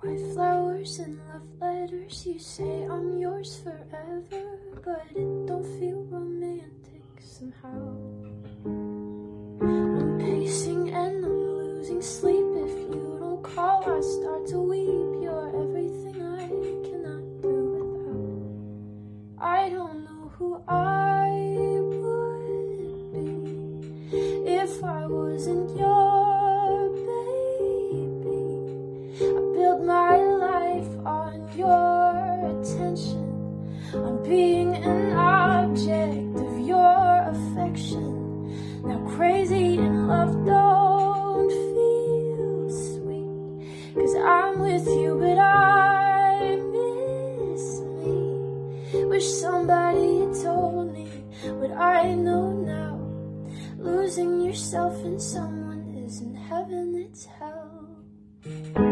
White flowers and love letters, you say I'm yours forever, but it don't feel romantic somehow. I'm pacing and I'm losing sleep. If you don't call, I start to weep. You're everything I cannot do without. I don't know who I would be if I wasn't your on being an object of your affection. Now crazy in love don't feel sweet, cause I'm with you, but I miss me. Wish somebody had told me what I know now. Losing yourself in someone isn't heaven, it's hell.